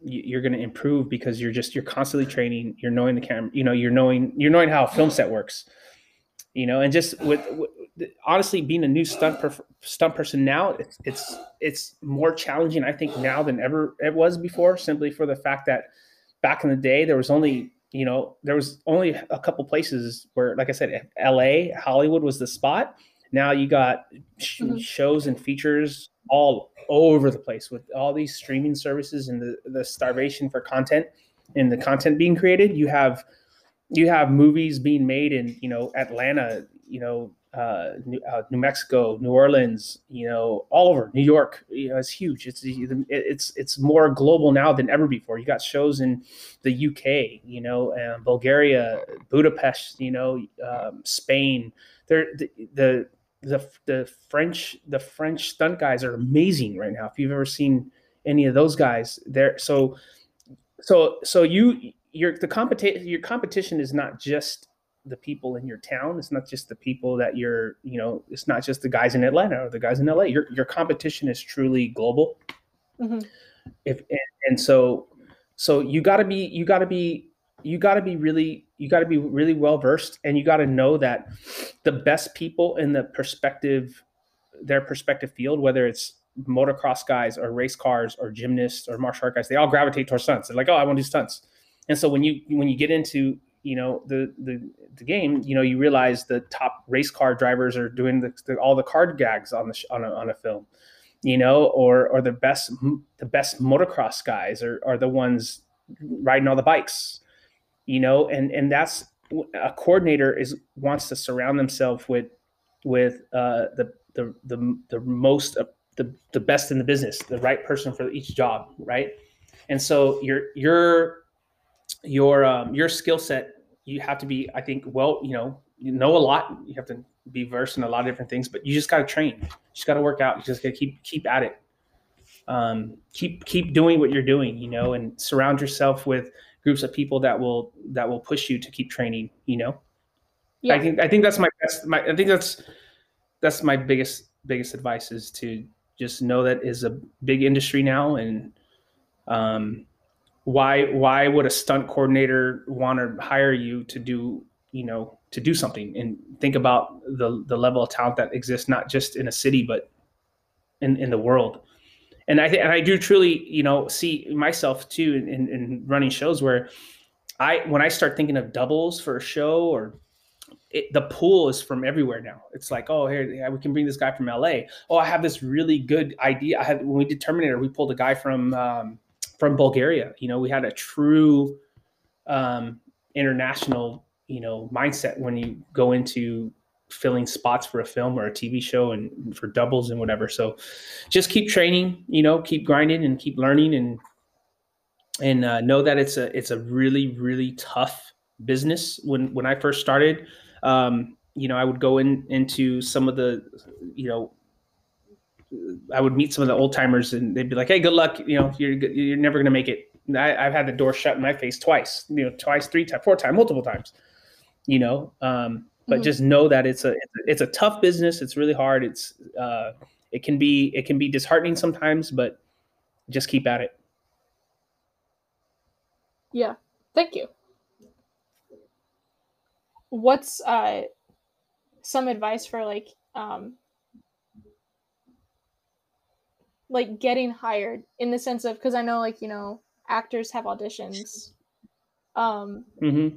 you're going to improve because you're just, you're constantly training, you're knowing the camera, you know, you're knowing, you're knowing how a film set works, you know, and just with, with honestly being a new stunt perf- stunt person now it's, it's it's more challenging i think now than ever it was before simply for the fact that back in the day there was only you know there was only a couple places where like i said la hollywood was the spot now you got sh- mm-hmm. shows and features all over the place with all these streaming services and the, the starvation for content and the content being created you have you have movies being made in you know atlanta you know uh, New, uh, New, Mexico, New Orleans, you know, all over New York. You know, it's huge. It's it's it's more global now than ever before. You got shows in the UK, you know, and Bulgaria, Budapest, you know, um, Spain. They're the, the the the French the French stunt guys are amazing right now. If you've ever seen any of those guys, there. So so so you your the competition your competition is not just the people in your town. It's not just the people that you're, you know, it's not just the guys in Atlanta or the guys in LA. Your your competition is truly global. Mm-hmm. If and, and, so so you got to be you got to be you got to be really you got to be really well versed and you got to know that the best people in the perspective their perspective field whether it's motocross guys or race cars or gymnasts or martial art guys they all gravitate towards stunts they're like oh i want to do stunts and so when you when you get into you know the the the game, you know, you realize the top race car drivers are doing the, the, all the card gags on the on a, on a film, you know, or or the best the best motocross guys are are the ones riding all the bikes, you know, and and that's a coordinator is wants to surround themselves with with uh, the the the the most uh, the the best in the business, the right person for each job, right? And so your your your um, your skill set you have to be, I think, well, you know, you know a lot. You have to be versed in a lot of different things, but you just got to train. You just got to work out. You just got to keep keep at it. Um, keep keep doing what you're doing, you know, and surround yourself with groups of people that will that will push you to keep training. You know, yeah. I think I think that's my best. My I think that's that's my biggest biggest advice is to just know that is a big industry now and um, why why would a stunt coordinator want to hire you to do you know to do something and think about the the level of talent that exists not just in a city but in in the world and i th- and i do truly you know see myself too in, in, in running shows where i when i start thinking of doubles for a show or it, the pool is from everywhere now. It's like, oh, here we can bring this guy from LA. Oh, I have this really good idea. I had when we did Terminator, we pulled a guy from um, from Bulgaria. You know, we had a true um, international, you know, mindset when you go into filling spots for a film or a TV show and for doubles and whatever. So just keep training, you know, keep grinding and keep learning and and uh, know that it's a it's a really really tough business. When when I first started, um, you know, I would go in into some of the, you know, I would meet some of the old timers and they'd be like, "Hey, good luck. You know, you're you're never gonna make it." I, have had the door shut in my face twice. You know, twice, three times, four times, multiple times. You know, um, but mm-hmm. just know that it's a it's a tough business. It's really hard. It's uh, it can be it can be disheartening sometimes, but just keep at it. Yeah, thank you. What's uh, some advice for like um, like getting hired in the sense of because I know like you know actors have auditions. Um, mm-hmm.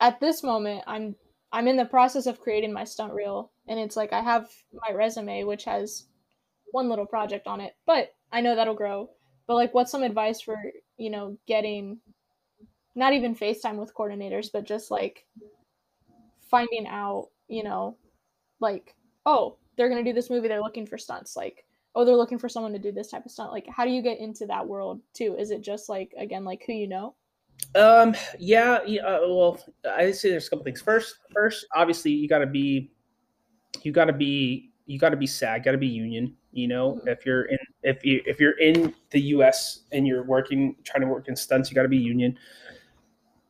At this moment, I'm I'm in the process of creating my stunt reel, and it's like I have my resume, which has one little project on it, but I know that'll grow. But like, what's some advice for you know getting not even FaceTime with coordinators, but just like finding out, you know, like oh they're gonna do this movie, they're looking for stunts, like oh they're looking for someone to do this type of stunt. Like how do you get into that world too? Is it just like again like who you know? Um yeah, yeah uh, well i say there's a couple things. First first obviously you got to be you got to be you got to be sag got to be union you know? Mm-hmm. if you're in if you if you're in the us and you're working trying to work in stunts you got to be union.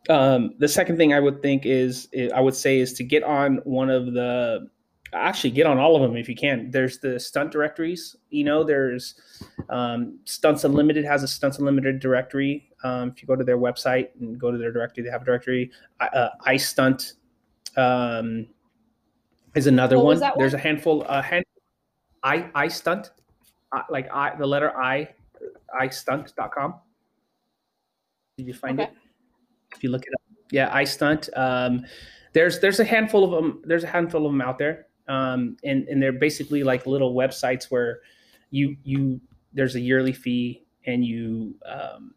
Um the second thing i would think is i would say is to get on one of the actually get on all of them if you can. There's the stunt directories. You know, there's um, Stunts Unlimited has a Stunts Unlimited directory. Um, if you go to their website and go to their directory, they have a directory. Uh, Stunt um, is another one. There's a handful. A hand, I Stunt, uh, like I the letter I, iStunt.com. Did you find okay. it? If you look it up, yeah, iStunt. Um, there's there's a handful of them. There's a handful of them out there um, and and they're basically like little websites where you you there's a yearly fee and you um,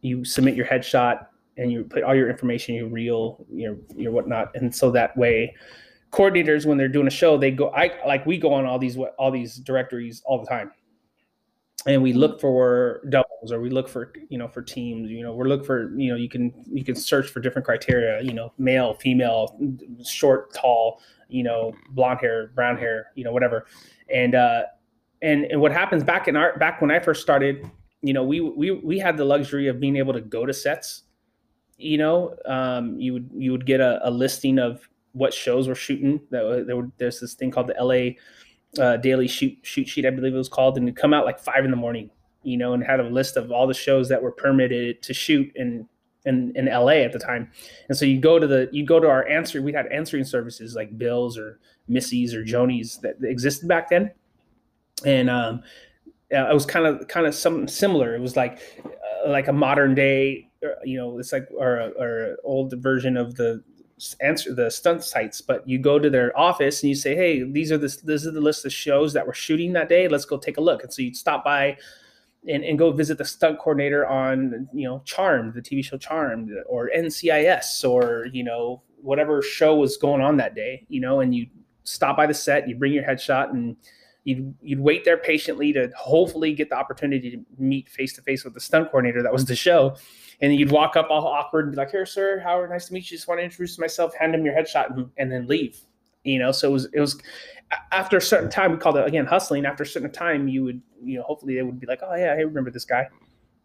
you submit your headshot and you put all your information, your reel, your your whatnot, and so that way coordinators when they're doing a show they go i like we go on all these all these directories all the time and we look for doubles or we look for you know for teams you know we're for you know you can you can search for different criteria you know male female short tall you know blonde hair brown hair you know whatever. And uh and and what happens back in our back when i first started you know we we we had the luxury of being able to go to sets you know um you would you would get a, a listing of what shows we're shooting. That there were, there's this thing called the la uh, daily shoot shoot sheet, I believe it was called, and it come out like five in the morning, you know, and had a list of all the shows that were permitted to shoot in in, in LA at the time. And so you go to the you go to our answer. We had answering services like Bills or Missy's or Jonies that existed back then, and um, it was kind of kind of something similar. It was like uh, like a modern day, uh, you know, it's like or or old version of the answer the stunt sites, but you go to their office and you say, "Hey, these are the this is the list of shows that we're shooting that day. Let's go take a look." And so you'd stop by and, and go visit the stunt coordinator on you know Charmed, the TV show Charmed, or NCIS, or you know whatever show was going on that day. You know, and you stop by the set, you bring your headshot, and you'd you'd wait there patiently to hopefully get the opportunity to meet face to face with the stunt coordinator that was the show and you'd walk up all awkward and be like, "Here, sir, Howard, nice to meet you. Just want to introduce myself, hand him your headshot, and, and then leave." You know, so it was it was after a certain time we called it again hustling. After a certain time, you would you know hopefully they would be like, "Oh yeah, I remember this guy."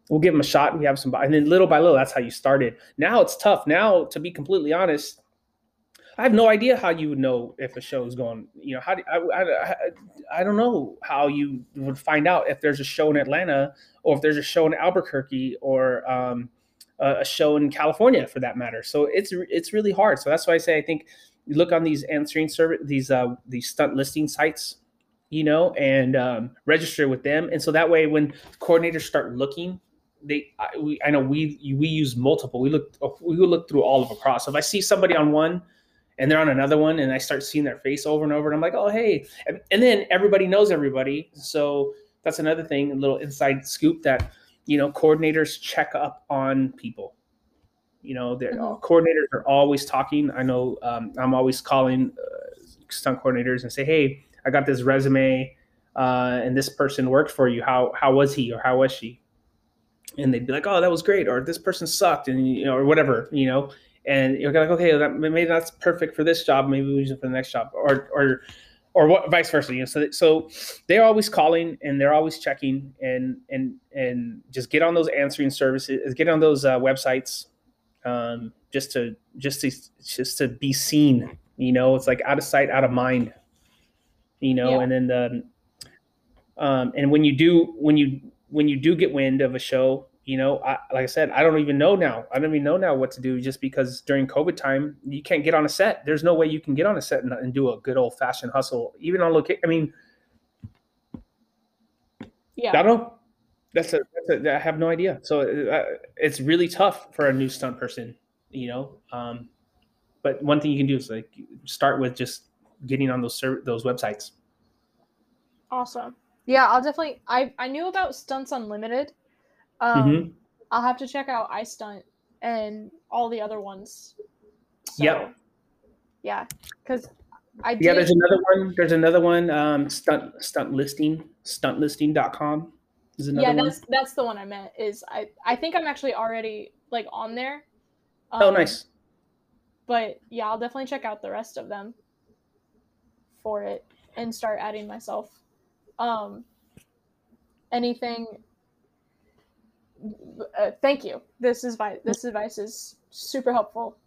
We'll give him a shot. And we have some, and then little by little, that's how you started. Now it's tough. Now, to be completely honest, I have no idea how you would know if a show is going. You know, how do I, I, I, don't know how you would find out if there's a show in Atlanta or if there's a show in Albuquerque or um, a show in California for that matter. So it's it's really hard. So that's why I say I think you look on these answering service these uh, these stunt listing sites, you know, and um, register with them. And so that way, when coordinators start looking, they I, we, I know we we use multiple. We look we look through all of across. So if I see somebody on one and they're on another one and I start seeing their face over and over and I'm like, oh hey, and, and then everybody knows everybody. So that's another thing, a little inside scoop that you know coordinators check up on people You know, the Mhm. coordinators are always talking. I know um, I'm always calling uh, stunt coordinators and say, "Hey, I got this resume, uh, and this person worked for you. How how was he or how was she?" And they'd be like, "Oh, that was great," or "This person sucked," and you know, or whatever, you know. And you're like, "Okay, that, maybe that's perfect for this job. Maybe we use it for the next job," or or or what, vice versa. You know, so so they're always calling and they're always checking and and and just get on those answering services, get on those uh, websites, um, just to just to just to be seen. You know, it's like out of sight, out of mind. You know, Yeah. and then the um, and when you do when you when you do get wind of a show, you know, I, like I said, I don't even know now. I don't even know now what to do just because during COVID time, you can't get on a set. There's no way you can get on a set and, and do a good old fashioned hustle, even on location. I mean, yeah, I don't know. That's a, that's a I have no idea. So uh, it's really tough for a new stunt person, you know. Um, but one thing you can do is like start with just getting on those serv- those websites. Awesome. Yeah, I'll definitely. I I knew about Stunts Unlimited. Um, Mhm. I'll have to check out I stunt and all the other ones. So, Yep. Yeah, because I did. Yeah, there's another one. There's another one. Um, stunt stunt listing stuntlisting.com is another yeah, one. that's that's the one I meant. Is I I think I'm actually already like on there. oh, Um, nice. But yeah, I'll definitely check out the rest of them for it and start adding myself. Um, anything. Uh, thank you. This is vi- this advice is super helpful.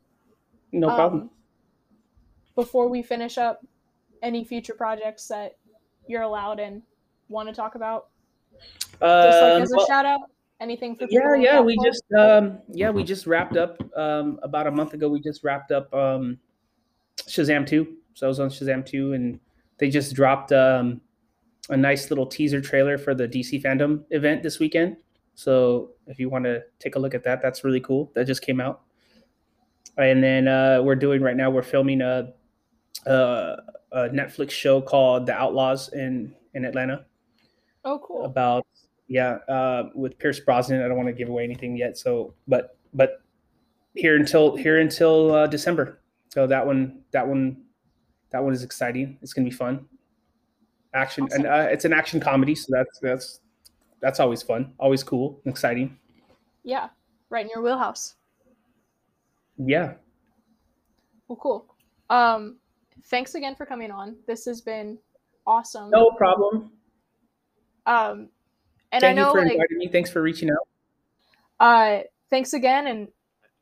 No problem. Um, before we finish up, any future projects that you're allowed and want to talk about, just like as a well, shout out, anything for yeah, yeah. We just um, yeah, we just wrapped up um, about a month ago. We just wrapped up um, Shazam two. So I was on Shazam two, and they just dropped um, a nice little teaser trailer for the DC fandom event this weekend. So if you want to take a look at that, that's really cool. That just came out. And then uh, we're doing right now. We're filming a, a, a Netflix show called The Outlaws in in Atlanta oh cool. about yeah uh, with Pierce Brosnan. I don't want to give away anything yet. So but but here until here until uh, December. So that one that one that one is exciting. It's gonna be fun. Action and Awesome. uh, it's an action comedy, so that's that's that's always fun, always cool, and exciting. Yeah, right in your wheelhouse. Yeah, Well, cool. Um, thanks again for coming on. This has been awesome. no problem. Um, and Thank I know you for like inviting me. Thanks for reaching out. uh, thanks again, and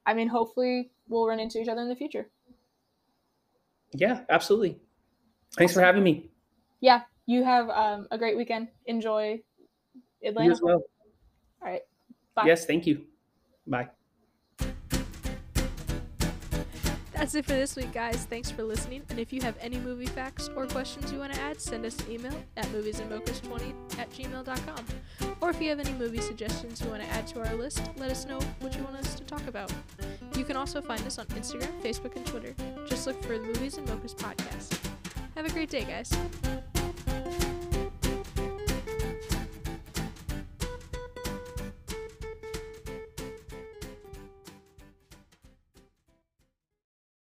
I mean, hopefully we'll run into each other in the future. Yeah, absolutely. Thanks for having me. Yeah, you have um, a great weekend. Enjoy You as well. All right. Bye. Yes, thank you. Bye. That's it for this week, guys. Thanks for listening. And if you have any movie facts or questions you want to add, send us an email at moviesandmochas20 at gmail.com. Or if you have any movie suggestions you want to add to our list, let us know what you want us to talk about. You can also find us on Instagram, Facebook, and Twitter. Just look for the Movies and Mochas podcast. Have a great day, guys.